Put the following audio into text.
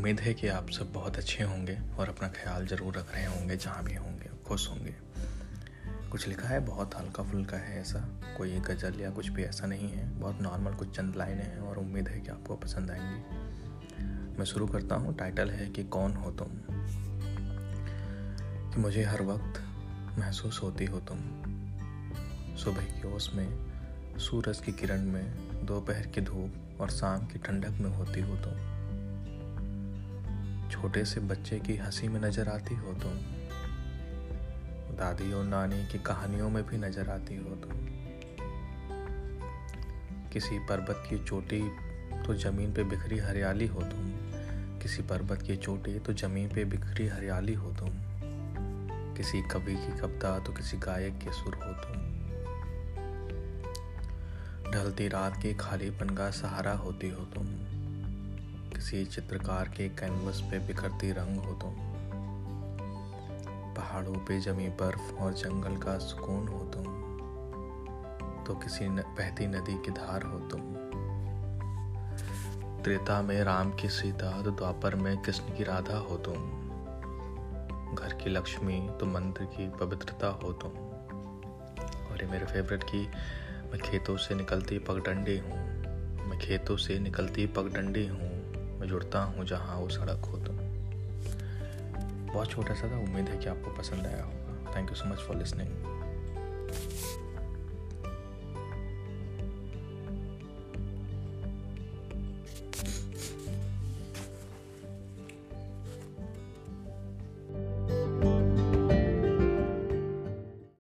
उम्मीद है कि आप सब बहुत अच्छे होंगे और अपना ख्याल ज़रूर रख रहे होंगे, जहाँ भी होंगे, खुश होंगे। कुछ लिखा है, बहुत हल्का फुल्का है ऐसा। कोई गज़ल या कुछ भी ऐसा नहीं है। बहुत नॉर्मल कुछ चंद लाइनें हैं और उम्मीद है कि आपको पसंद आएँगी। मैं शुरू करता हूँ। टाइटल है कि कौन हो तुम? कि मुझे हर वक्त महसूस होती हो तुम। सुबह की ओस में, सूरज की किरण में, दोपहर की धूप और शाम की ठंडक में होती हो तुम। छोटे से बच्चे की हँसी में नज़र आती हो तुम। दादी और नानी की कहानियों में भी नज़र आती हो तुम। किसी पर्वत की चोटी तो ज़मीन पे बिखरी हरियाली हो तुम। किसी पर्वत की चोटी तो ज़मीन पे बिखरी हरियाली हो तुम। किसी कवि की कविता तो किसी गायक के सुर हो तुम। ढलती रात के खालीपन का सहारा होती हो तुम। किसी चित्रकार के कैनवस पे बिखरती रंग हो तुम। पहाड़ों पे जमी बर्फ़ और जंगल का सुकून हो तुम। तो किसी न, बहती नदी की धार हो तुम। त्रेता में राम की सीता तो द्वापर में कृष्ण की राधा हो तुम। घर की लक्ष्मी तो मंदिर की पवित्रता हो तुम। और ये मेरे फेवरेट की मैं खेतों से निकलती पगडंडी हूँ। मैं खेतों से निकलती पगडंडी हूँ। मैं जुड़ता हूँ जहाँ वो सड़क हो तुम बहुत छोटा सा था, उम्मीद है कि आपको पसंद आया होगा। Thank you so much for listening